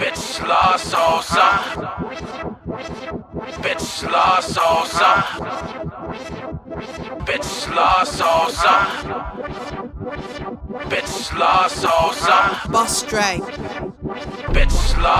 Bitch la salsa. Bitch la salsa. Bitch la salsa. Bitch la salsa. Boss Dre. Bitch la.